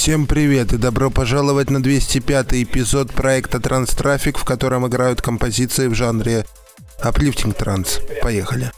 Всем привет и добро пожаловать на 205 эпизод проекта Транстрафик, в котором играют композиции в жанре Uplifting Транс. Поехали.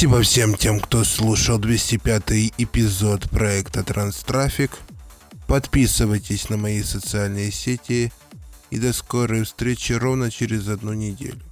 Спасибо всем тем, кто слушал 205 эпизод проекта Транстрафик. Подписывайтесь на мои социальные сети и до скорой встречи ровно через одну неделю.